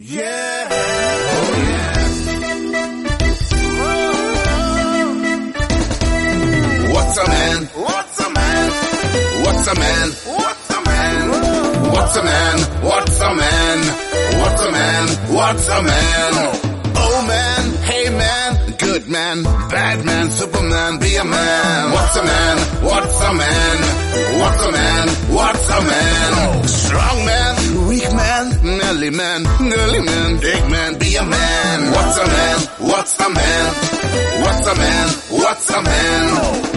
Yeah. Oh yeah. What's a man? What's a man? What's a man? What's a man? What's a man? What's a man? What's a man? What's a man? Oh man, hey man, good man, bad man, superman, be a man. What's a man? What's a man? What's a man? What's a man? Strong man, man, man, big man, be a man. What's a man? What's a man? What's a man? What's a man?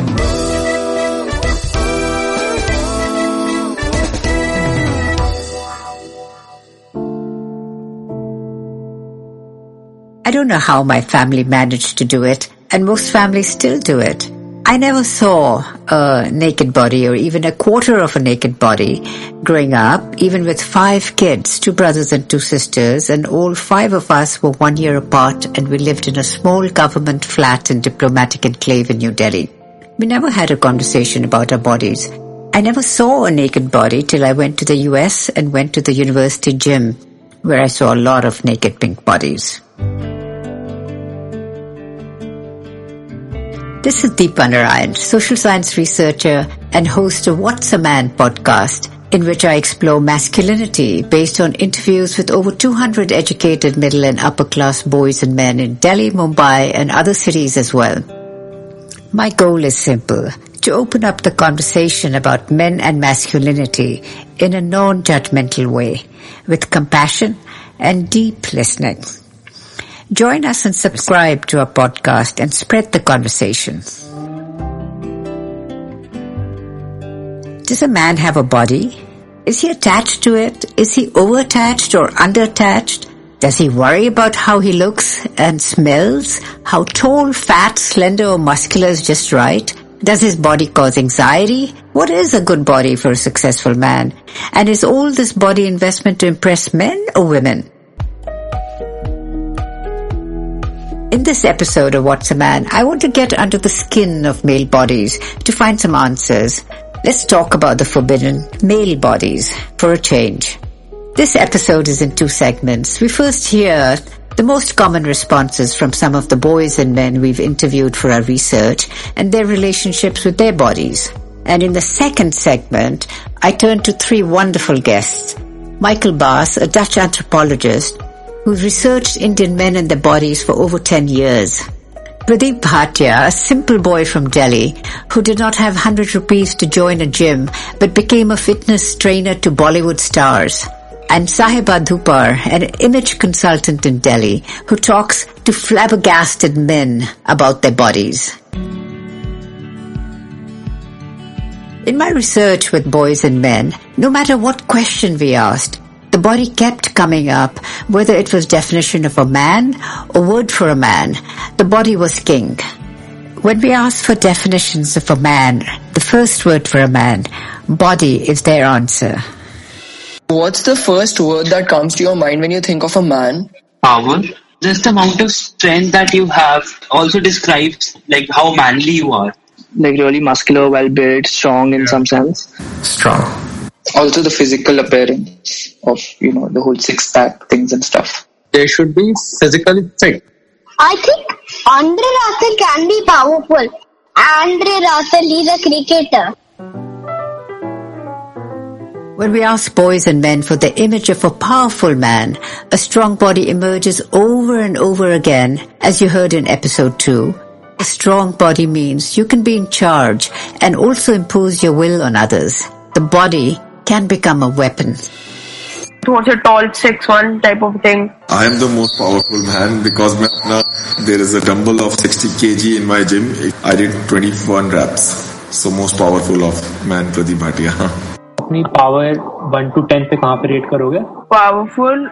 I don't know how my family managed to do it, and most families still do it. I never saw a naked body or even a quarter of a naked body growing up, even with five kids, two brothers and two sisters, and all five of us were one year apart and we lived in a small government flat in diplomatic enclave in New Delhi. We never had a conversation about our bodies. I never saw a naked body till I went to the US and went to the university gym where I saw a lot of naked pink bodies. This is Deepa Narayan, social science researcher and host of What's a Man podcast, in which I explore masculinity based on interviews with over 200 educated middle and upper class boys and men in Delhi, Mumbai and other cities as well. My goal is simple, to open up the conversation about men and masculinity in a non-judgmental way, with compassion and deep listening. Join us and subscribe to our podcast and spread the conversation. Does a man have a body? Is he attached to it? Is he over-attached or under-attached? Does he worry about how he looks and smells? How tall, fat, slender or muscular is just right? Does his body cause anxiety? What is a good body for a successful man? And is all this body investment to impress men or women? In this episode of What's a Man, I want to get under the skin of male bodies to find some answers. Let's talk about the forbidden male bodies for a change. This episode is in two segments. We first hear the most common responses from some of the boys and men we've interviewed for our research and their relationships with their bodies. And in the second segment, I turn to three wonderful guests. Michael Baas, a Dutch anthropologist who's researched Indian men and their bodies for over 10 years. Pradeep Bhatia, a simple boy from Delhi who did not have 100 rupees to join a gym but became a fitness trainer to Bollywood stars. And Sahiba Dhupar, an image consultant in Delhi who talks to flabbergasted men about their bodies. In my research with boys and men, no matter what question we asked, the body kept coming up, whether it was definition of a man or word for a man. The body was king. When we ask for definitions of a man, the first word for a man, body is their answer. What's the first word that comes to your mind when you think of a man? Power. Just the amount of strength that you have also describes like how manly you are. Like really muscular, well built, strong in some sense. Strong also the physical appearance of you know the whole six pack things and stuff. They should be physically fit. I think Andre Russell can be powerful. Andre Russell is a cricketer. When we ask boys and men for the image of a powerful man, a strong body emerges over and over again, as you heard in episode 2. A strong body means you can be in charge and also impose your will on others. The body can become a weapon. Towards a tall six one type of thing. I am the most powerful man because there is a dumbbell of 60 kg in my gym. I did 21 reps. So most powerful of man Pradeep Bhatia. अपनी power one two ten पे कहाँ पे rate करोगे powerful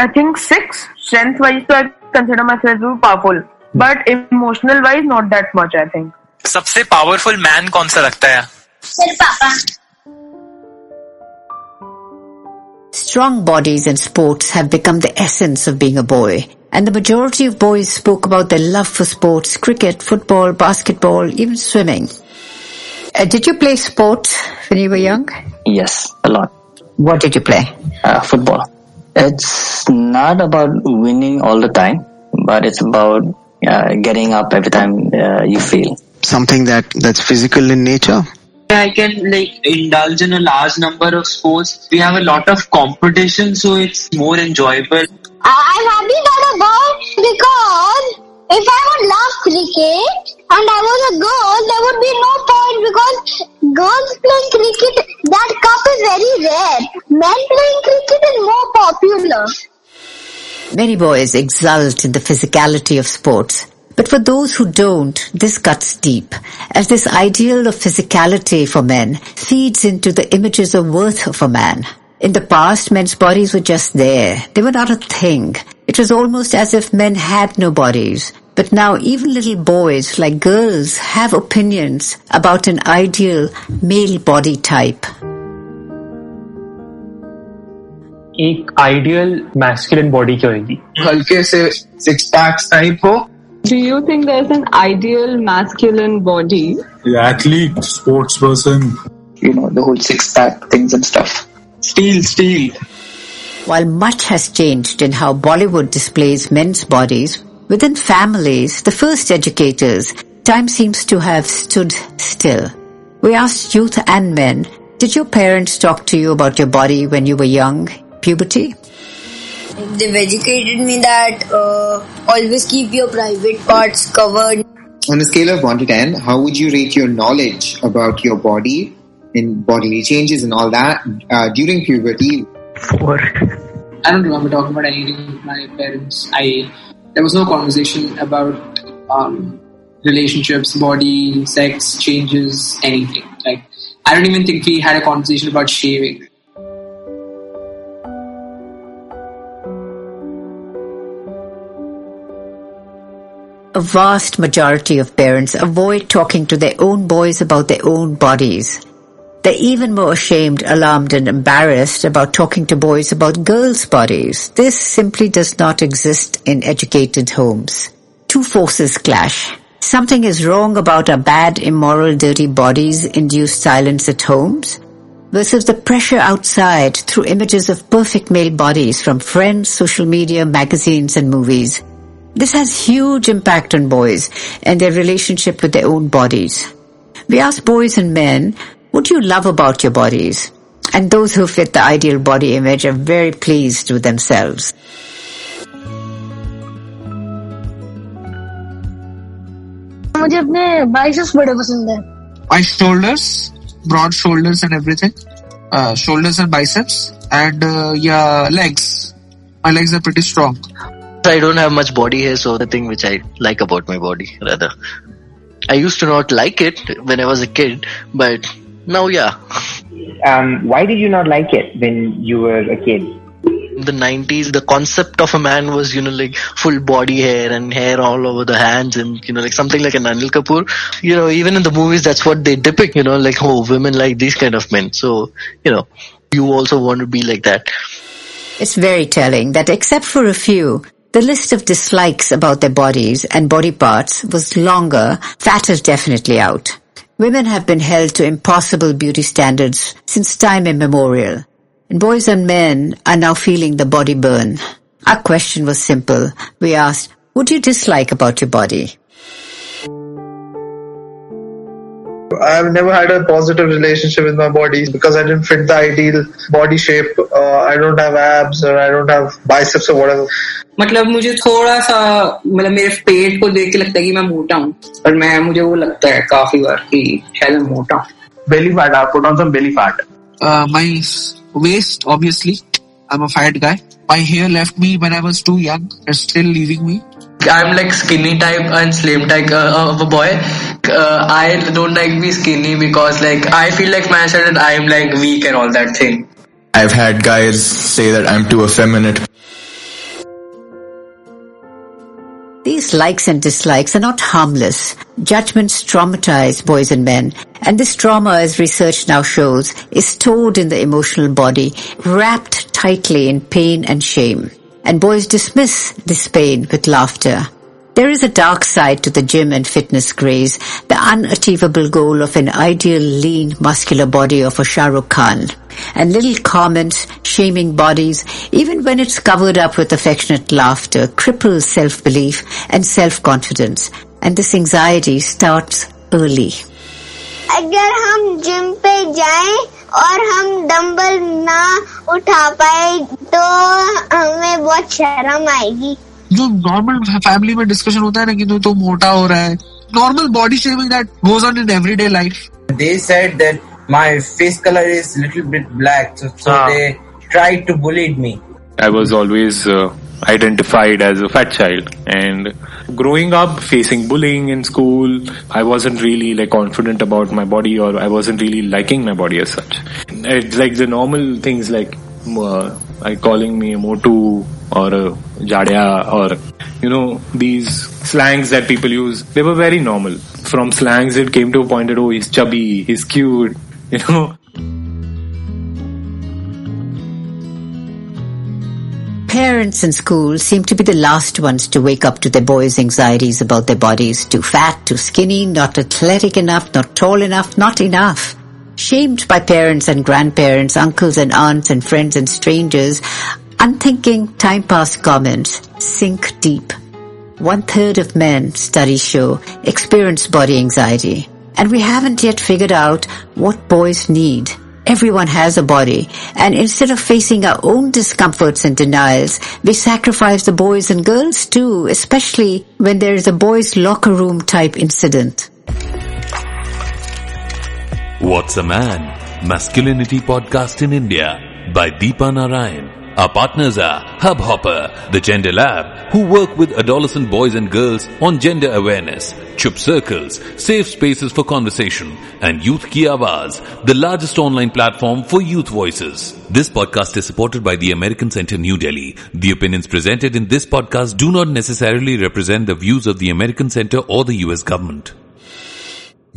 I think six strength wise तो I consider my self powerful but emotional wise not that much I think सबसे powerful man कौन सा लगता है सिर्फ पापा Strong bodies and sports have become the essence of being a boy. And the majority of boys spoke about their love for sports, cricket, football, basketball, even swimming. Uh, did you play sports when you were young? Yes, a lot. What did you play? Uh, football. It's it's not about winning all the time, but it's about uh, getting up every time uh, you fail. Something that that's physical in nature. I can like indulge in a large number of sports. We have a lot of competition, so it's more enjoyable. I'm happy that about because if I would love cricket and I was a girl, there would be no point because girls playing cricket, that cup is very rare. Men playing cricket is more popular. Many boys exult in the physicality of sports. But for those who don't, this cuts deep, as this ideal of physicality for men feeds into the images of worth of a man. In the past, men's bodies were just there. They were not a thing. It was almost as if men had no bodies. But now even little boys, like girls, have opinions about an ideal male body type. एक ideal masculine body क्या होगी हल्के से six packs type हो do you think there's an ideal masculine body? The athlete, sports person. You know, the whole six pack things and stuff. Steel, steel. While much has changed in how Bollywood displays men's bodies, within families, the first educators, time seems to have stood still. We asked youth and men, did your parents talk to you about your body when you were young, puberty? They've educated me that uh, always keep your private parts covered. On a scale of 1 to 10, how would you rate your knowledge about your body in bodily changes and all that uh, during puberty? Four. I don't remember talking about anything with my parents. I there was no conversation about um, relationships, body, sex, changes, anything. Like I don't even think we had a conversation about shaving. Vast majority of parents avoid talking to their own boys about their own bodies. They're even more ashamed, alarmed and embarrassed about talking to boys about girls' bodies. This simply does not exist in educated homes. Two forces clash. Something is wrong about our bad, immoral, dirty bodies induced silence at homes versus the pressure outside through images of perfect male bodies from friends, social media, magazines and movies. This has huge impact on boys and their relationship with their own bodies. We ask boys and men, what do you love about your bodies? And those who fit the ideal body image are very pleased with themselves. मुझे अपने biceps बड़े पसंद है My shoulders, broad shoulders and everything. Uh, shoulders and biceps and uh, yeah, legs. My legs are pretty strong. I don't have much body hair, so the thing which I like about my body, rather. I used to not like it when I was a kid, but now, yeah. Um, why did you not like it when you were a kid? In the 90s, the concept of a man was, you know, like full body hair and hair all over the hands and, you know, like something like an Anil Kapoor. You know, even in the movies, that's what they depict, you know, like, oh, women like these kind of men. So, you know, you also want to be like that. It's very telling that except for a few, the list of dislikes about their bodies and body parts was longer. Fat is definitely out. Women have been held to impossible beauty standards since time immemorial. And boys and men are now feeling the body burn. Our question was simple. We asked, what do you dislike about your body? I've never had a positive relationship with my body because I didn't fit the ideal body shape. Uh, I don't have abs or I don't have biceps or whatever. मतलब मुझे थोड़ा सा मतलब मेरे पेट को देख के लगता है कि मैं मोटा हूँ और मैं मुझे वो लगता है काफी बार कि शायद मैं मोटा हूँ Belly fat. I put on some belly fat. uh, my s- waist obviously I'm a fat guy my hair left me when I was too young it's still leaving me I'm like skinny type and slim type uh, of a boy. Uh, I don't like be skinny because like I feel like myself that I'm like weak and all that thing. I've had guys say that I'm too effeminate. These likes and dislikes are not harmless. Judgments traumatize boys and men, and this trauma, as research now shows, is stored in the emotional body, wrapped tightly in pain and shame. And boys dismiss this pain with laughter. There is a dark side to the gym and fitness craze, the unachievable goal of an ideal lean muscular body of a Shah Rukh Khan. And little comments shaming bodies, even when it's covered up with affectionate laughter, cripples self-belief and self-confidence. And this anxiety starts early. अगर हम gym पे जाएं और हम dumbbell ना उठा पाए तो हमें बहुत शर्म आएगी जो नॉर्मल फैमिली में डिस्कशन होता है ना कि तू तो मोटा हो रहा है normal body shaming that goes on in everyday life They said that my face color is little bit black, so, so Ah. they tried to bully me. I was always uh, identified as a fat child and growing up facing bullying in school I wasn't really like confident about my body or I wasn't really liking my body as such it's like the normal things like uh, like calling me a motu or a jadya or you know these slangs that people use they were very normal from slangs it came to a point that oh he's chubby he's cute you know Parents and schools seem to be the last ones to wake up to their boys' anxieties about their bodies. Too fat, too skinny, not athletic enough, not tall enough, not enough. Shamed by parents and grandparents, uncles and aunts and friends and strangers, unthinking time pass comments sink deep. One third of men, studies show, experience body anxiety. And we haven't yet figured out what boys need. Everyone has a body, and instead of facing our own discomforts and denials, we sacrifice the boys and girls too, especially when there is a boys' locker room type incident. What's a Man? Masculinity Podcast in India by Deepa Narayan. Our partners are Hubhopper, the Gender Lab, who work with adolescent boys and girls on gender awareness, Chup Circles, safe spaces for conversation, and Youth Ki Awaaz, the largest online platform for youth voices. This podcast is supported by the American Center New Delhi. The opinions presented in this podcast do not necessarily represent the views of the American Center or the US government.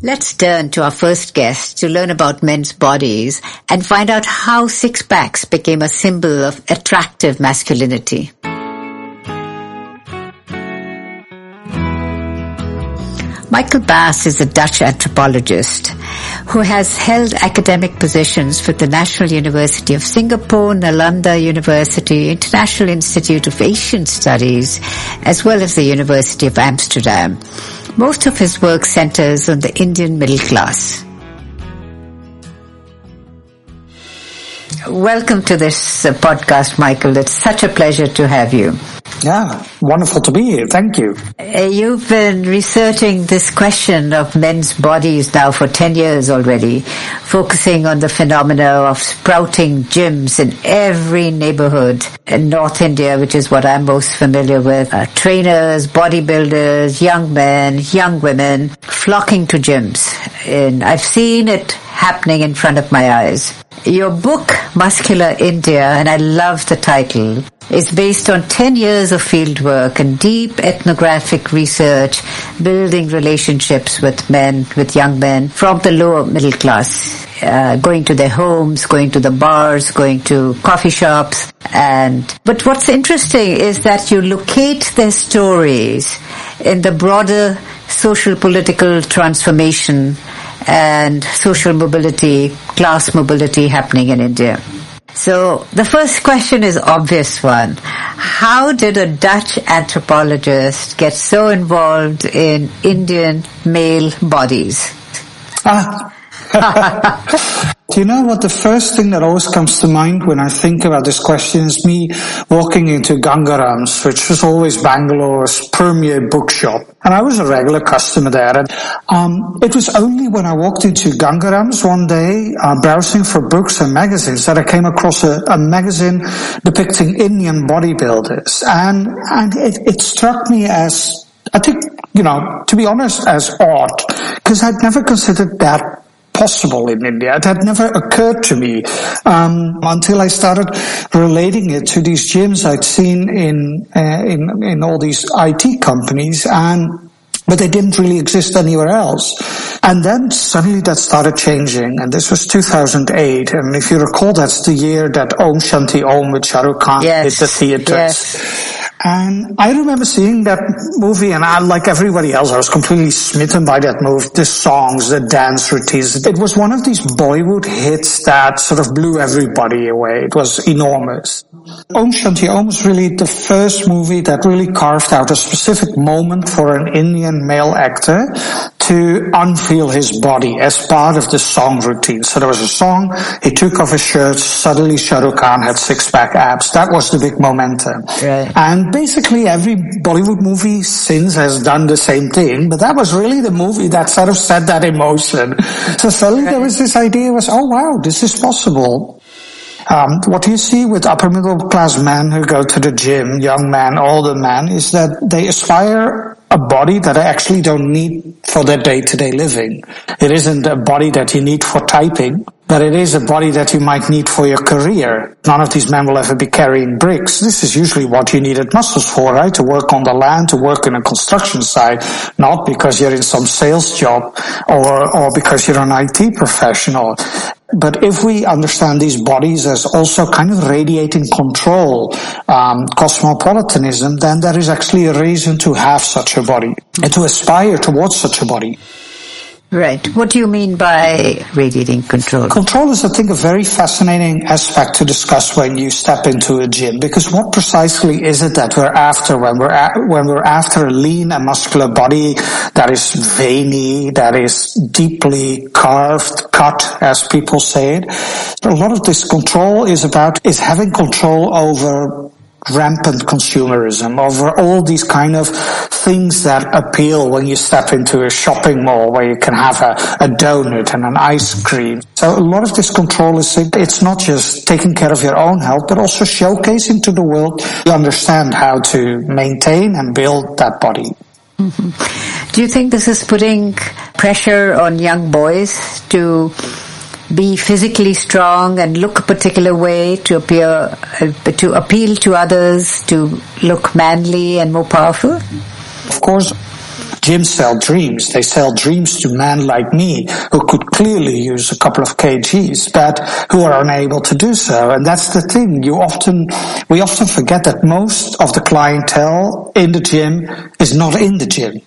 Let's turn to our first guest to learn about men's bodies and find out how six packs became a symbol of attractive masculinity. Michael Baas is a Dutch anthropologist who has held academic positions with the National University of Singapore, Nalanda University, International Institute of Asian Studies, as well as the University of Amsterdam. Most of his work centers on the Indian middle class. Welcome to this uh, podcast, Michael. It's such a pleasure to have you. Yeah, wonderful to be here. Thank you. Uh, You've been researching this question of men's bodies now for 10 years already, focusing on the phenomena of sprouting gyms in every neighborhood in North India, which is what I'm most familiar with. Uh, trainers, bodybuilders, young men, young women flocking to gyms. And I've seen it happening in front of my eyes. Your book, Muscular India, and I love the title, is based on 10 years of field work and deep ethnographic research, building relationships with men, with young men from the lower middle class, uh, going to their homes, going to the bars, going to coffee shops. And, but what's interesting is that you locate their stories in the broader social political transformation and social mobility, class mobility happening in India. So the first question is obvious one. How did a Dutch anthropologist get so involved in Indian male bodies? Ah. Do you know what the first thing that always comes to mind when I think about this question is me walking into Gangaram's, which was always Bangalore's premier bookshop. And I was a regular customer there. And um, it was only when I walked into Gangaram's one day, uh, browsing for books and magazines, that I came across a, a magazine depicting Indian bodybuilders. And, and it, it struck me as, I think, you know, to be honest, as odd, because I'd never considered that possible in India. It had never occurred to me um, until I started relating it to these gyms I'd seen in uh, in in all these IT companies and. But they didn't really exist anywhere else. And then suddenly that started changing. And this was 2008. And if you recall, that's the year that Om Shanti Om with Shah Rukh Khan Yes. hit the theaters. Yes. And I remember seeing that movie and I, like everybody else, I was completely smitten by that movie. The songs, the dance routines. It was one of these Bollywood hits that sort of blew everybody away. It was enormous. Om Shanti Om was really the first movie that really carved out a specific moment for an Indian male actor to unfeel his body as part of the song routine. So there was a song, he took off his shirt, suddenly Shah Rukh Khan had six pack abs. That was the big momentum. Right. And basically every Bollywood movie since has done the same thing, but that was really the movie that sort of set that in motion. So suddenly there was this idea was, oh wow, this is possible. Um, what you see with upper middle class men who go to the gym, young men, older men, is that they aspire a body that they actually don't need for their day to day living. It isn't a body that you need for typing, but it is a body that you might need for your career. None of these men will ever be carrying bricks. This is usually what you needed muscles for, right? To work on the land, to work in a construction site, not because you're in some sales job or, or because you're an IT professional. But if we understand these bodies as also kind of radiating control, um, cosmopolitanism, then there is actually a reason to have such a body and to aspire towards such a body. Right. What do you mean by radiating control? Control is, I think, a very fascinating aspect to discuss when you step into a gym, because what precisely is it that we're after when we're when we're after a lean and muscular body that is veiny, that is deeply carved, cut, as people say it? A lot of this control is about is having control over rampant consumerism over all these kind of things that appeal when you step into a shopping mall where you can have a, a donut and an ice cream. So a lot of this control is, it's not just taking care of your own health, but also showcasing to the world you understand how to maintain and build that body. Mm-hmm. Do you think this is putting pressure on young boys to be physically strong and look a particular way to appear uh, to appeal to others to look manly and more powerful? Of course, gyms sell dreams. They sell dreams to men like me who could clearly use a couple of kgs, but who are unable to do so. And that's the thing. You often, we often forget that most of the clientele in the gym is not in the gym.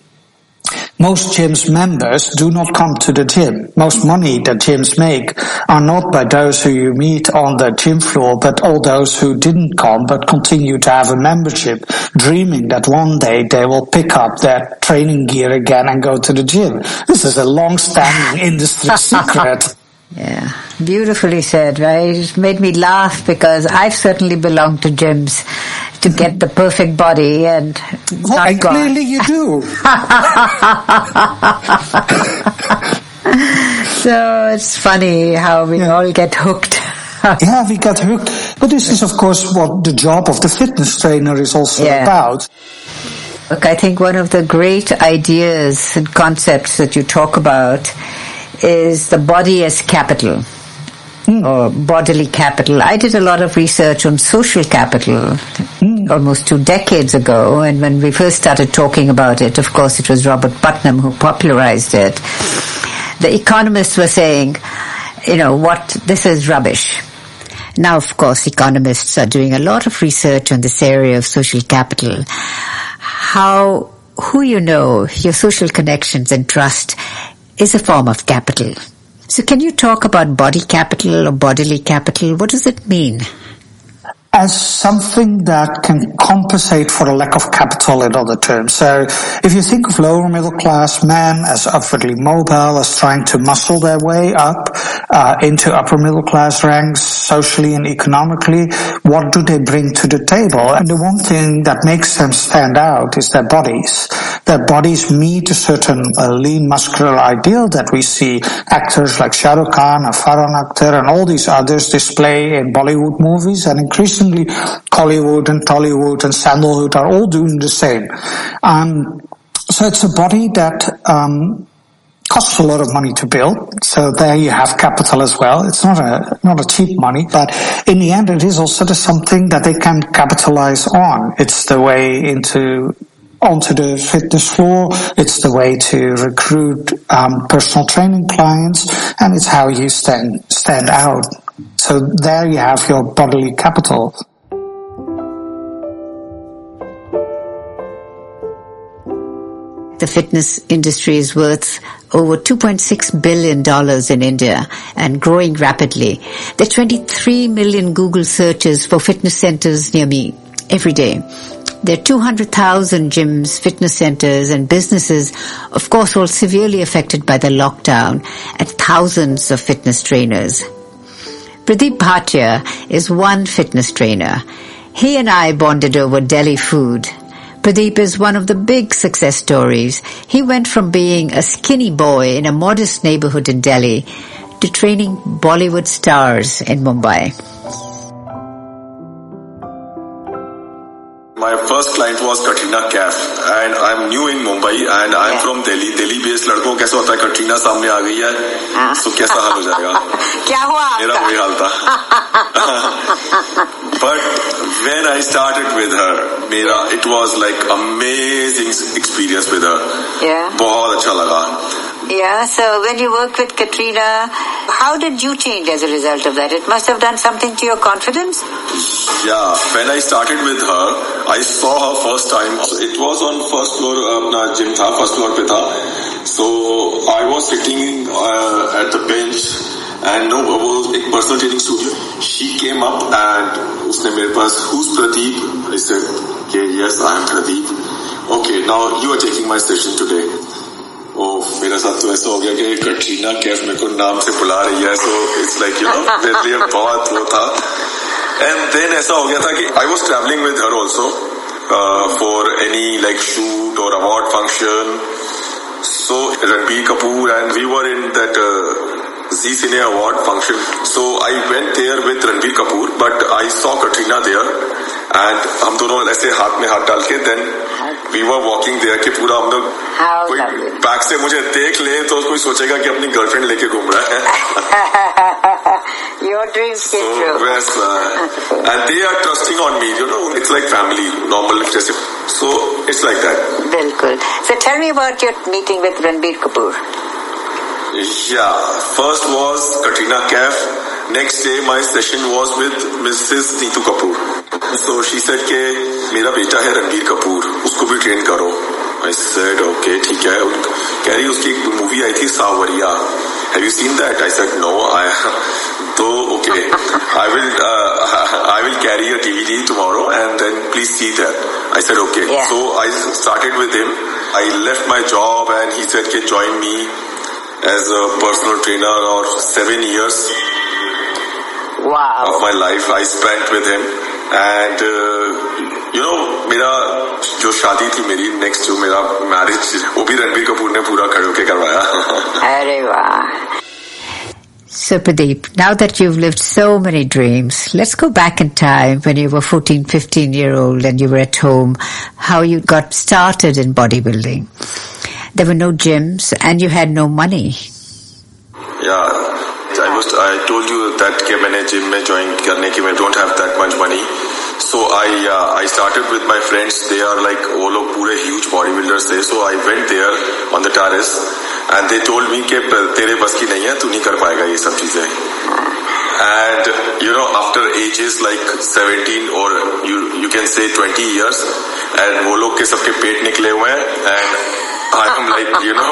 Most gyms members do not come to the gym. Most money that gyms make are not by those who you meet on the gym floor, but all those who didn't come but continue to have a membership, dreaming that one day they will pick up their training gear again and go to the gym. This is a long-standing industry secret. Yeah, beautifully said, right? It made me laugh because I've certainly belonged to gyms to get the perfect body and oh, well, not and gone. clearly you do. so it's funny how we all get hooked. yeah, we got hooked. But this is, of course, what the job of the fitness trainer is also Yeah. about. Look, I think one of the great ideas and concepts that you talk about is the body as capital hmm. or bodily capital. I did a lot of research on social capital hmm. almost two decades ago, and when we first started talking about it, of course, it was Robert Putnam who popularized it. The economists were saying, you know, what, this is rubbish. Now, of course, economists are doing a lot of research on this area of social capital. How, who you know, your social connections and trust is a form of capital. So can you talk about body capital or bodily capital? What does it mean? As something that can compensate for the lack of capital in other terms. So if you think of lower middle class men as upwardly mobile, as trying to muscle their way up uh, into upper middle class ranks socially and economically, what do they bring to the table? And the one thing that makes them stand out is their bodies. Their bodies meet a certain uh, lean muscular ideal that we see actors like Shah Rukh Khan, Farhan Akhtar and all these others display in Bollywood movies and increasingly Kollywood and Tollywood and Sandalwood are all doing the same. So it's a body that um, costs a lot of money to build. So there you have capital as well. It's not a not a cheap money, but in the end, it is also something that they can capitalize on. It's the way into onto the fitness floor. It's the way to recruit um, personal training clients, and it's how you stand stand out. So there you have your bodily capital. The fitness industry is worth over $2.6 billion in India and growing rapidly. There are 23 million Google searches for fitness centers near me every day. There are 200,000 gyms, fitness centers and businesses, of course all severely affected by the lockdown and thousands of fitness trainers. Pradeep Bhatia is one fitness trainer. He and I bonded over Delhi food. Pradeep is one of the big success stories. He went from being a skinny boy in a modest neighborhood in Delhi to training Bollywood stars in Mumbai. My first client was Katrina Kaif and I'm new in Mumbai and I'm yeah. from Delhi. Delhi based लड़कों कैसा होता है कटरीना सामने आ गई है so कैसा हाल हो जाएगा क्या हुआ मेरा वही हाल था but when I started with her मेरा it was like amazing experience with her Yeah. बहुत अच्छा लगा Yeah, so when you worked with Katrina, how did you change as a result of that? It must have done something to your confidence? Yeah, when I started with her, I saw her first time. It was on first floor, अपना gym था, first floor पे था. So I was sitting uh, at the bench and no, वो एक personal training studio. She came up and उसने मेरे पास, who's Pradeep? I said, okay, yes, I am Pradeep. Okay, now you are taking my Session मेरे साथ तो ऐसा हो गया कि कटरीना कैफ मेरे को नाम से बुला रही है so it's like you know मेरे लिए बहुत वो था एंड देन ऐसा हो गया था कि I was travelling with her also for any like shoot और award function so Ranbir Kapoor and we were in that Z Cine Award function. So I went there with Ranbir Kapoor, but I saw Katrina there, and हम दोनों ऐसे हाथ में हाथ डाल के then we were walking there कि पूरा हम लोग कोई बैक से मुझे देख ले तो कोई सोचेगा कि अपनी गर्लफ्रेंड लेके घूम रहा है Your dreams came So, true. yes, uh, and they are trusting on me. You know, it's like family, normal. जैसे So it's like that. Bilkul. So tell me about your meeting with Ranbir Kapoor. Yeah, first was Katrina Kaif. Next day my session was with Mrs. Neetu Kapoor. So she said कि मेरा बेटा है रणबीर कपूर उसको भी train करो I said okay ठीक है कह रही उसकी एक मूवी आई थी सावरिया Have you seen that? I said no. I so okay. I will uh, I will carry a DVD tomorrow and then please see that. I said okay. So I started with him. I left my job and he said कि join me as a personal trainer or seven years wow. of my life I spent with him and uh, you know मेरा जो शादी थी मेरी next जो मेरा marriage वो भी रणबीर कपूर ने पूरा खड़े होके करवाया Arey wah. So Pradeep, now that you've lived so many dreams, let's go back in time when you were 14, 15 year old and you were at home, how you got started in bodybuilding. There were no gyms and you had no money. yeah I was I told you that कि मैंने gym में join करने की मैं don't have that much money so I uh, I started with my friends they are like वो लोग पूरे huge bodybuilders थे so I went there on the terrace and they told me कि तेरे बस की नहीं है तू नहीं कर पाएगा ये सब चीजें and you know after ages like 17 or you you can say 20 years and वो लोग के सबके पेट निकले हुए हैं and I'm like you know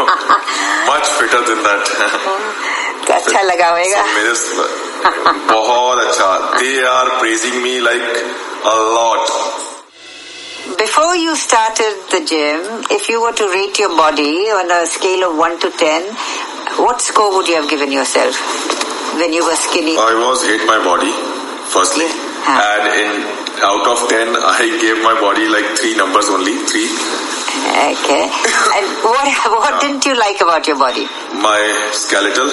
much fitter than that तो अच्छा लगा होगा So मेरे स- बहुत अच्छा they are praising me like a lot Before you started the gym, if you were to rate your body on a scale of 1 to 10, what score would you have given yourself when you were skinny? I was hate my body firstly and in out of 10 I gave my body like three numbers only three Okay. And what, what didn't you like about your body? my skeletal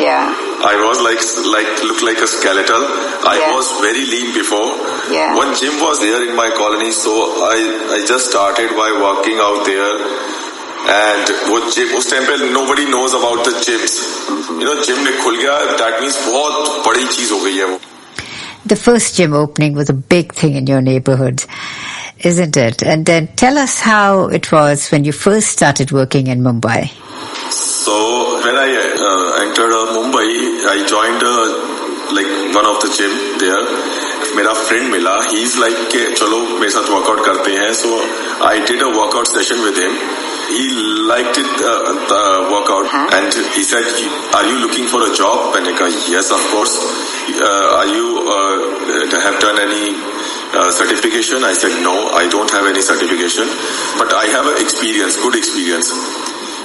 Yeah. I was like like looked like a skeletal. I Yeah. was very lean before. Yeah. One gym was there in my colony, so I I just started by walking out there. And वो gym उस time पे nobody knows about the gyms. You know, gym ने खुल गया. That means बहुत बड़ी चीज हो गई है वो. The first gym opening was a big thing in your neighborhood, isn't it? And then tell us how it was when you first started working in Mumbai. So when I uh, entered uh, Mumbai, I joined uh, like one of the gym there. मेरा friend मिला he is like के चलो मेरे साथ workout करते हैं so I did a workout session with him he liked it, uh, the workout, and he said, "Are you looking for a job?" And I go, "Yes, of course." Uh, are you uh, have done any uh, certification? I said, "No, I don't have any certification, but I have an experience, good experience."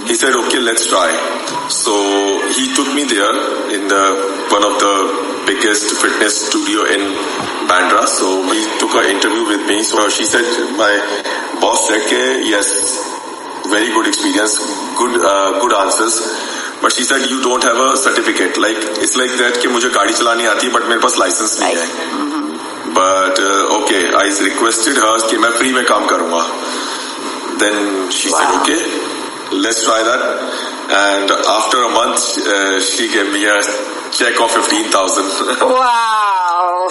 He said, "Okay, let's try." So he took me there in the one of the biggest fitness studio in Bandra. So he took an interview with me. So she said, my boss said, okay, yes, very good experience, good uh, good answers. But she said you don't have a certificate. Like it's like that कि मुझे गाड़ी चलानी आती है but मेरे पास licence नहीं है. But uh, okay, I requested her कि मैं फ्री में काम करूंगा. Then she said okay, let's try that. And after a month, uh, she gave me a check of fifteen thousand. Wow.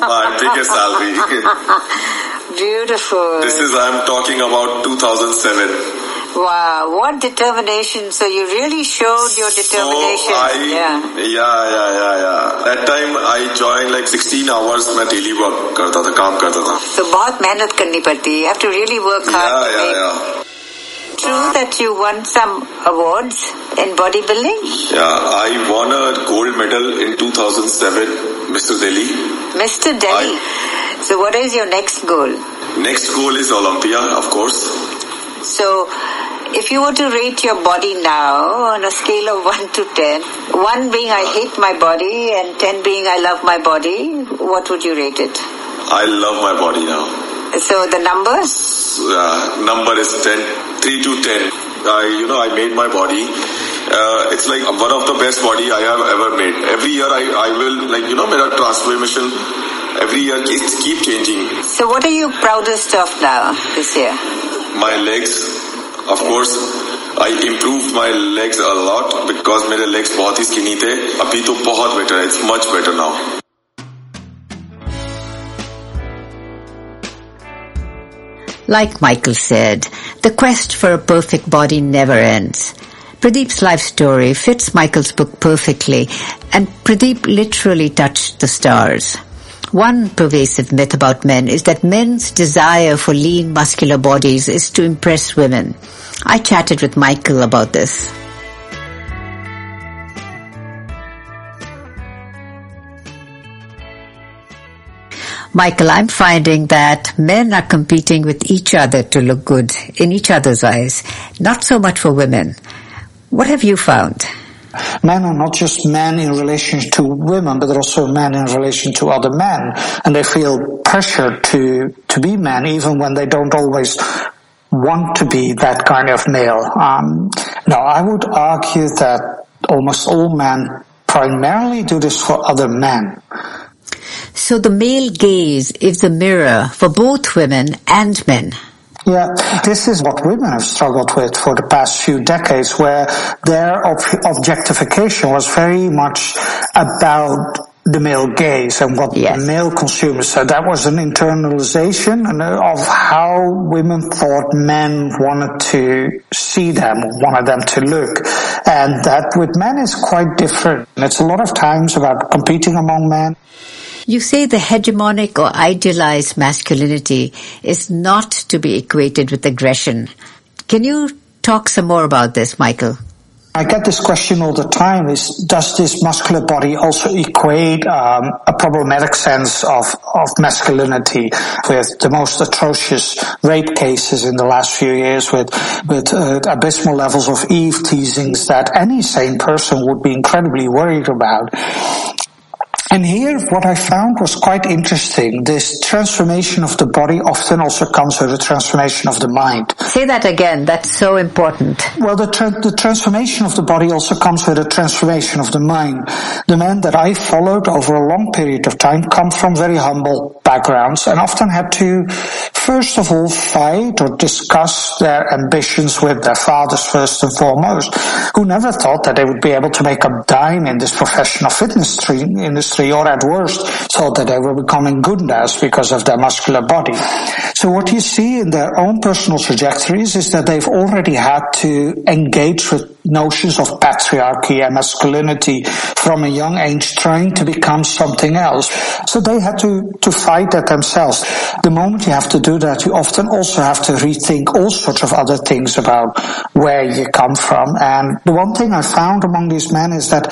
My biggest salary. Beautiful. This is I'm talking about 2007. Wow, what determination. So you really showed your determination. So I, yeah. yeah, yeah, yeah, yeah. That time I joined like 16 hours मैं daily work करता था, काम करता था. So बहुत मेहनत करनी पड़ती है. You have to really work hard. Yeah, to yeah, make- yeah. True that you won some awards in bodybuilding? Yeah, I won a gold medal in 2007, Mr. Delhi. Mr. Delhi. so what is your next goal? Next goal is Olympia, of course. So if you were to rate your body now on a scale of 1 to 10, 1 being I hate my body and 10 being I love my body, what would you rate it? I love my body now. So the numbers? Uh, number is 10, 3 to 10. I, you know, I made my body. Uh, it's like one of the best body I have ever made. Every year I, I will, like, you know, my transformation, every year it keep changing. So what are you proudest of now this year? My legs, of course, I improved my legs a lot because मेरे legs बहुत ही skinny थे. अभी तो बहुत better है. It's much better now. Like Michael said, the quest for a perfect body never ends. Pradeep's life story fits Michael's book perfectly, and Pradeep literally touched the stars. One pervasive myth about men is that men's desire for lean muscular bodies is to impress women. I chatted with Michael about this. Michael, I'm finding that men are competing with each other to look good in each other's eyes, not so much for women. What have you found? Men are not just men in relation to women, but they're also men in relation to other men. And they feel pressure to, to be men even when they don't always want to be that kind of male. Um, now, I would argue that almost all men primarily do this for other men. So the male gaze is a mirror for both women and men. Yeah, this is what women have struggled with for the past few decades, where their ob- objectification was very much about the male gaze and what the male consumers said. That was an internalization of how women thought men wanted to see them, wanted them to look. And that with men is quite different. It's a lot of times about competing among men. You say the hegemonic or idealized masculinity is not to be equated with aggression. Can you talk some more about this, Michael? I get this question all the time is, does this muscular body also equate um, a problematic sense of, of masculinity with the most atrocious rape cases in the last few years with, with uh, abysmal levels of eve teasings that any sane person would be incredibly worried about? And here what I found was quite interesting. This transformation of the body often also comes with a transformation of the mind. Say that again. That's so important. Well, the, tra- the transformation of the body also comes with a transformation of the mind. The men that I followed over a long period of time come from very humble backgrounds and often had to, first of all, fight or discuss their ambitions with their fathers first and foremost, who never thought that they would be able to make a dime in this professional fitness tre- or at worst thought that they were becoming gundas because of their muscular body. So what you see in their own personal trajectories is that they've already had to engage with notions of patriarchy and masculinity from a young age trying to become something else. So they had to, to fight that themselves. The moment you have to do that, you often also have to rethink all sorts of other things about where you come from. And the one thing I found among these men is that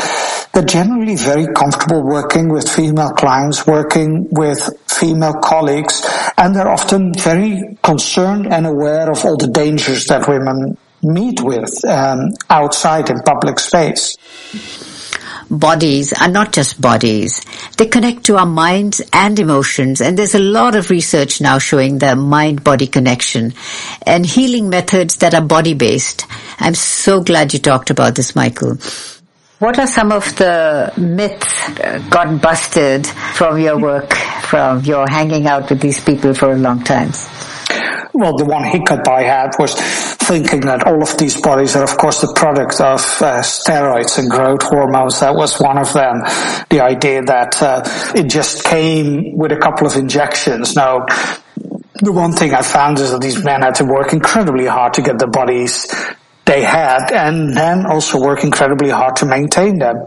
they're generally very comfortable working with female clients, working with female colleagues, and they're often very concerned and aware of all the dangers that women meet with um, outside in public space. Bodies are not just bodies. They connect to our minds and emotions and there's a lot of research now showing the mind-body connection and healing methods that are body-based. I'm so glad you talked about this, Michael. What are some of the myths got busted from your work, from your hanging out with these people for a long time? Well, the one hiccup I had was thinking that all of these bodies are, of course, the product of uh, steroids and growth hormones. That was one of them. The idea that uh, it just came with a couple of injections. Now, the one thing I found is that these men had to work incredibly hard to get the bodies they had and then also work incredibly hard to maintain them.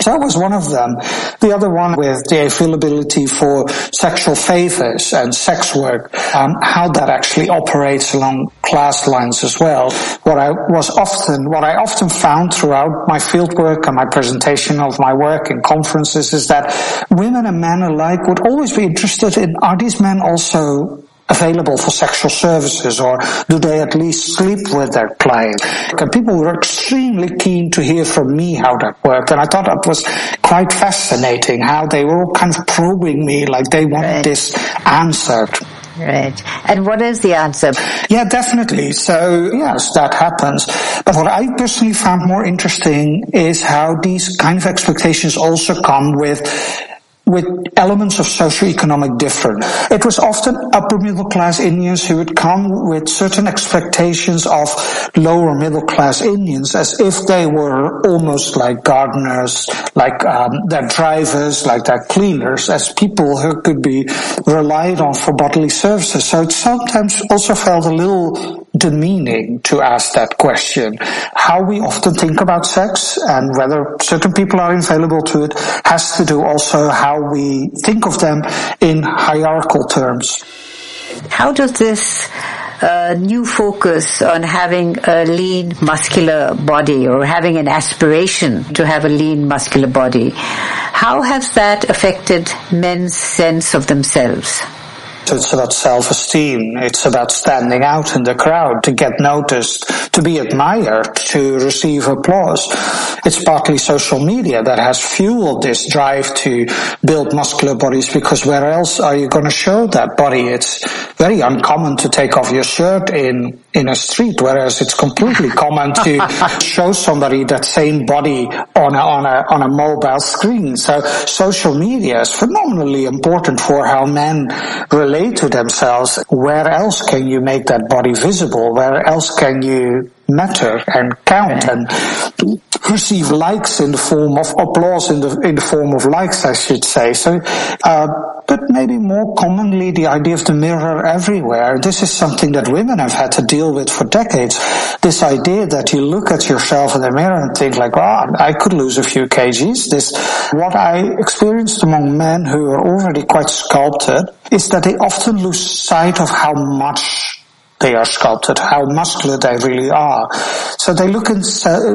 So that was one of them. The other one with the availability for sexual favors and sex work, um, how that actually operates along class lines as well. What I was often, what I often found throughout my field work and my presentation of my work in conferences is that women and men alike would always be interested in, are these men also available for sexual services or do they at least sleep with their client? And people were extremely keen to hear from me how that worked and I thought that was quite fascinating how they were all kind of probing me like they wanted right. this answered. Right. And what is the answer? Yeah, definitely. So yes, that happens. But what I personally found more interesting is how these kind of expectations also come with with elements of socioeconomic difference. It was often upper middle class Indians who would come with certain expectations of lower middle class Indians as if they were almost like gardeners, like um, their drivers, like their cleaners, as people who could be relied on for bodily services. So it sometimes also felt a little demeaning to ask that question. How we often think about sex and whether certain people are available to it has to do also how we think of them in hierarchical terms. How does this uh, new focus on having a lean muscular body or having an aspiration to have a lean muscular body, how has that affected men's sense of themselves? It's about self-esteem. It's about standing out in the crowd to get noticed, to be admired, to receive applause. It's partly social media that has fueled this drive to build muscular bodies because where else are you going to show that body? It's very uncommon to take off your shirt in in a street, whereas it's completely common to show somebody that same body on a, on a, on a mobile screen. So social media is phenomenally important for how men relate to themselves. Where else can you make that body visible? Where else can you matter and count and receive likes in the form of applause in the in the form of likes, I should say. So, uh, but maybe more commonly the idea of the mirror everywhere. This is something that women have had to deal with for decades. This idea that you look at yourself in the mirror and think like, "Wow, oh, I could lose a few kgs." This, what I experienced among men who are already quite sculpted, is that they often lose sight of how much they are sculpted, how muscular they really are. So they look in,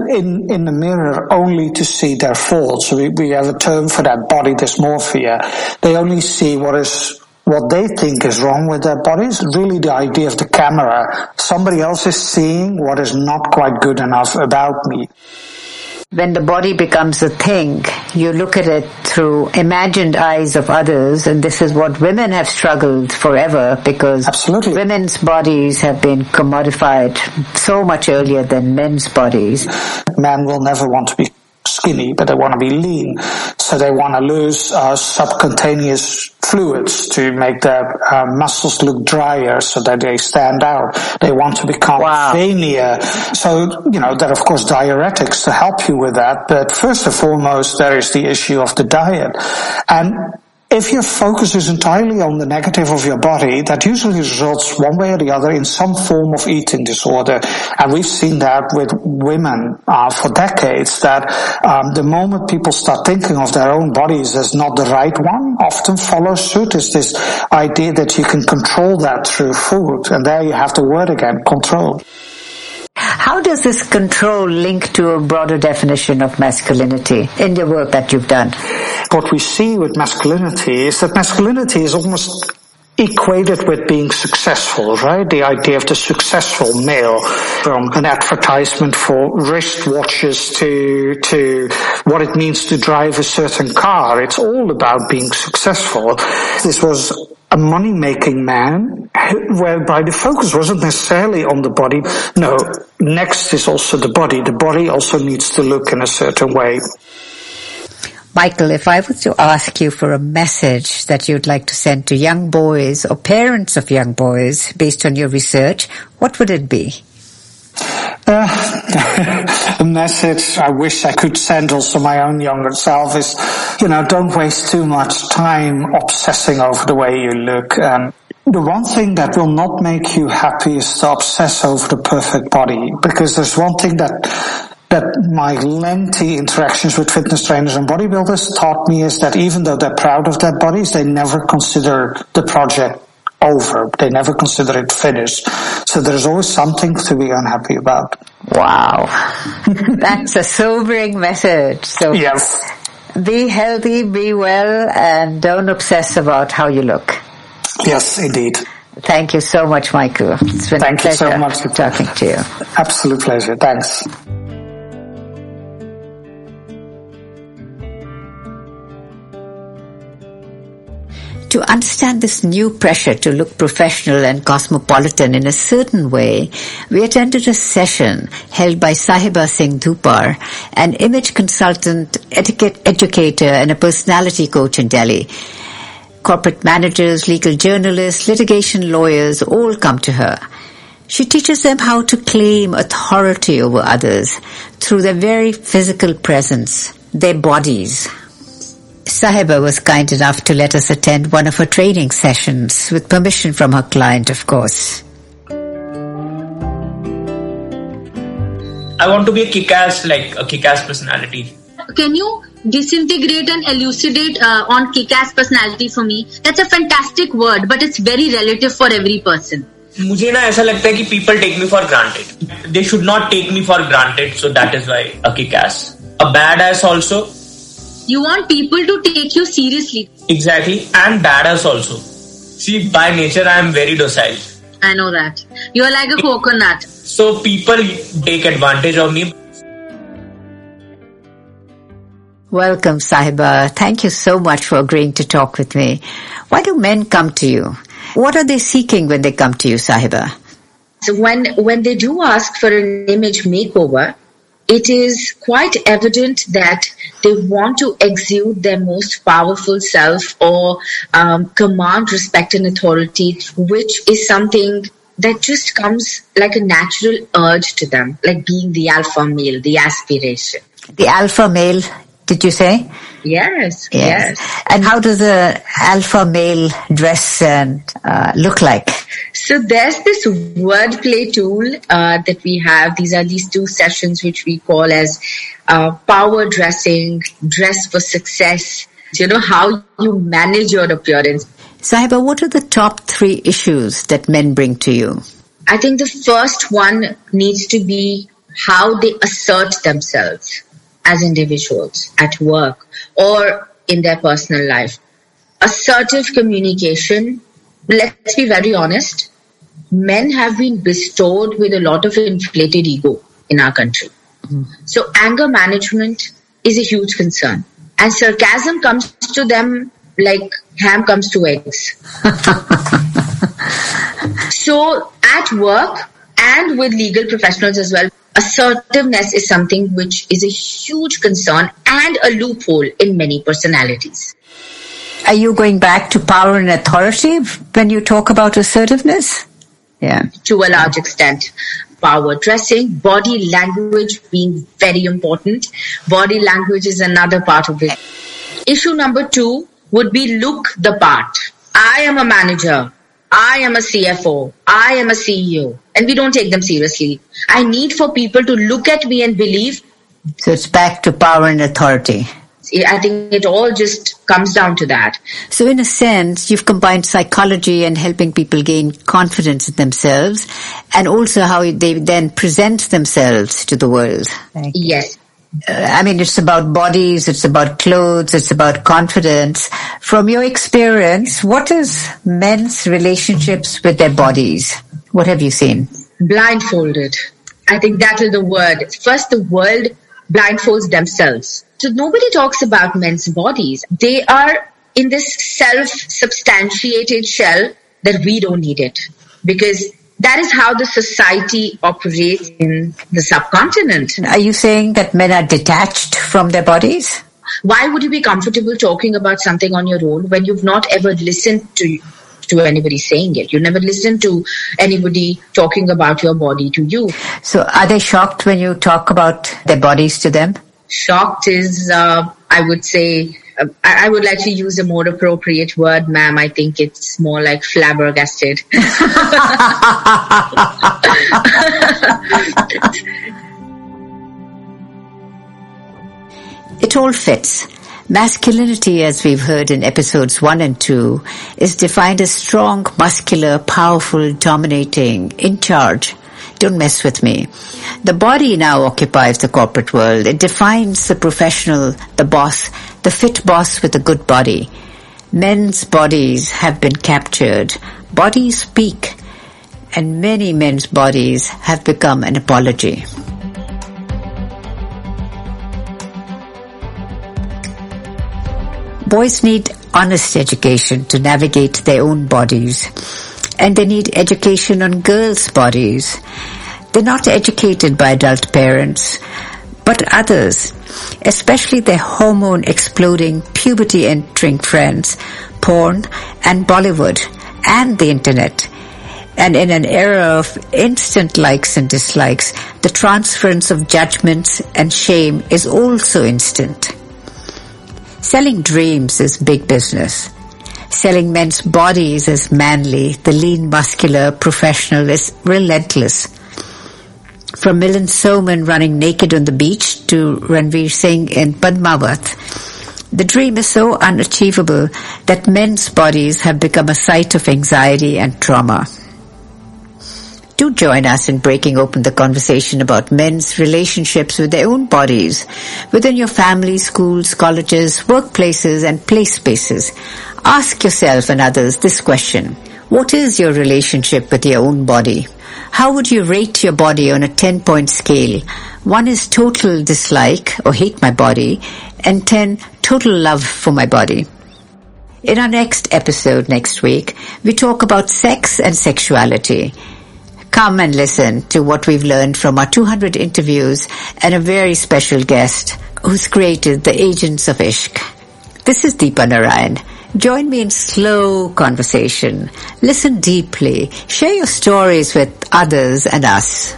in, in the mirror only to see their faults. We, we have a term for that, body dysmorphia. They only see what is what they think is wrong with their bodies, really the idea of the camera. Somebody else is seeing what is not quite good enough about me when the body becomes a thing, you look at it through imagined eyes of others, and this is what women have struggled forever because Absolutely. women's bodies have been commodified so much earlier than men's bodies. Man will never want to be skinny, but they want to be lean. So they want to lose uh, subcutaneous fluids to make their uh, muscles look drier so that they stand out. They want to become wow. veinier. So, you know, there are of course diuretics to help you with that. But first and foremost, there is the issue of the diet. And if your focus is entirely on the negative of your body, that usually results one way or the other in some form of eating disorder. And we've seen that with women uh, for decades, that um, the moment people start thinking of their own bodies as not the right one, often follows suit is this idea that you can control that through food. And there you have the word again, control. How does this control link to a broader definition of masculinity in the work that you've done? What we see with masculinity is that masculinity is almost equated with being successful, right? The idea of the successful male from an advertisement for wristwatches to, to what it means to drive a certain car. It's all about being successful. This was a money making man whereby the focus wasn't necessarily on the body. No, next is also the body. The body also needs to look in a certain way. Michael, if I was to ask you for a message that you'd like to send to young boys or parents of young boys based on your research, what would it be? Uh, a message I wish I could send also my own younger self is, you know, don't waste too much time obsessing over the way you look. And the one thing that will not make you happy is to obsess over the perfect body, because there's one thing that that my lengthy interactions with fitness trainers and bodybuilders taught me is that even though they're proud of their bodies, they never consider the project over. They never consider it finished. So there's always something to be unhappy about. Wow. That's a sobering message. So yes. be healthy, be well, and don't obsess about how you look. Yes, indeed. Thank you so much, Michael. It's been Thank a pleasure you so much for talking to you. Absolute pleasure. Thanks. To understand this new pressure to look professional and cosmopolitan in a certain way, we attended a session held by Sahiba Singh Dhupar, an image consultant, etiquette educator, and a personality coach in Delhi. Corporate managers, legal journalists, litigation lawyers all come to her. She teaches them how to claim authority over others through their very physical presence, their bodies. Sahiba was kind enough to let us attend one of her training sessions with permission from her client, of course. I want to be a kick-ass, like a kick-ass personality. Can you disintegrate and elucidate uh, on kick-ass personality for me? That's a fantastic word, but it's very relative for every person. मुझे ना ऐसा लगता है कि people take me for granted. They should not take me for granted, so that is why a kick-ass. A badass also. you want people to take you seriously. Exactly, and badass also. See, by nature I am very docile. I know that. You're like a coconut. So people take advantage of me. Welcome, Sahiba. Thank you so much for agreeing to talk with me. Why do men come to you? What are they seeking when they come to you, Sahiba? So when when they do ask for an image makeover, it is quite evident that they want to exude their most powerful self or um, command respect and authority, which is something that just comes like a natural urge to them, like being the alpha male, the aspiration. The alpha male, did you say? Yes, yes. And how does a alpha male dress and uh, look like? So there's this wordplay tool uh, that we have. These are these two sessions which we call as uh, power dressing, dress for success. You know how you manage your appearance. Sahiba, what are the top three issues that men bring to you? I think the first one needs to be how they assert themselves as individuals at work or in their personal life. Assertive communication, let's be very honest, men have been bestowed with a lot of inflated ego in our country. Mm. So anger management is a huge concern. And sarcasm comes to them like ham comes to eggs. so at work and with legal professionals as well, assertiveness is something which is a huge concern and a loophole in many personalities. Are you going back to power and authority when you talk about assertiveness? Yeah. To a large extent. Power dressing, body language being very important. Body language is another part of it. Issue number two would be look the part. I am a manager. I am a CFO. I am a CEO. And we don't take them seriously. I need for people to look at me and believe. So it's back to power and authority. I think it all just comes down to that. So in a sense, you've combined psychology and helping people gain confidence in themselves and also how they then present themselves to the world. Yes. I mean, it's about bodies, it's about clothes, it's about confidence. From your experience, what is men's relationships with their bodies? What have you seen? Blindfolded. I think that is the word. First, the world blindfolds themselves. So nobody talks about men's bodies. They are in this self-substantiated shell that we don't need it because that is how the society operates in the subcontinent. Are you saying that men are detached from their bodies? Why would you be comfortable talking about something on your own when you've not ever listened to to anybody saying it? You never listened to anybody talking about your body to you. So are they shocked when you talk about their bodies to them? Shocked is, uh, I would say, I would like to use a more appropriate word, ma'am. I think it's more like flabbergasted. It all fits. Masculinity, as we've heard in episodes one and two, is defined as strong, muscular, powerful, dominating, in charge. Don't mess with me. The body now occupies the corporate world. It defines the professional, the boss, the fit boss with a good body. Men's bodies have been captured. Bodies speak. And many men's bodies have become an apology. Boys need honest education to navigate their own bodies. And they need education on girls' bodies. They're not educated by adult parents, but others, especially their hormone exploding, puberty entering friends, porn and Bollywood and the internet. And in an era of instant likes and dislikes, the transference of judgments and shame is also instant. Selling dreams is big business. Selling men's bodies is manly. The lean, muscular professional is relentless. From Milind Soman running naked on the beach to Ranveer Singh in Padmavat, the dream is so unachievable that men's bodies have become a site of anxiety and trauma. Do join us in breaking open the conversation about men's relationships with their own bodies within your family, schools, colleges, workplaces and play spaces. Ask yourself and others this question. What is your relationship with your own body? How would you rate your body on a 10 point scale? One is total dislike or hate my body and 10 total love for my body. In our next episode next week, we talk about sex and sexuality. Come and listen to what we've learned from our 200 interviews and a very special guest who's created the Agents of Ishq. This is Deepa Narayan. Join me in slow conversation. Listen deeply. Share your stories with others and us.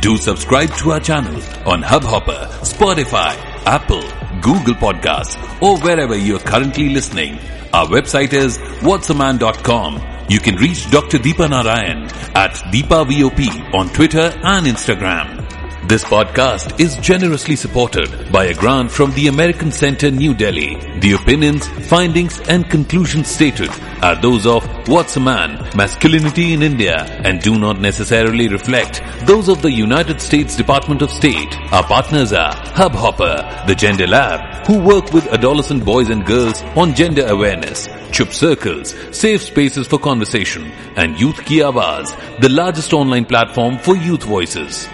Do subscribe to our channel on Hubhopper, Spotify, Apple, Google Podcasts, or wherever you're currently listening. Our website is whatsaman.com. You can reach Dr. Deepa Narayan at DeepaVOP on Twitter and Instagram. This podcast is generously supported by a grant from the American Center New Delhi. The opinions, findings and conclusions stated are those of What's a Man, Masculinity in India and do not necessarily reflect those of the United States Department of State. Our partners are Hubhopper, the Gender Lab, who work with adolescent boys and girls on gender awareness. Chup Circles, safe spaces for conversation, and Youth Ki Awaaz, the largest online platform for youth voices.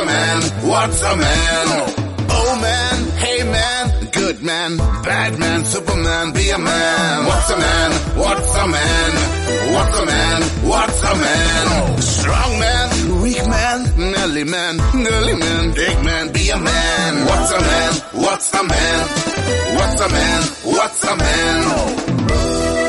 A man? What's a man? Oh man, hey man, good man, bad man, Superman, be a man. What's a man? What's a man? What's a man? What's a man? Strong man, weak man, nelly man, girly man, big man, be a man. What's a man? What's a man? What's a man? What's a man?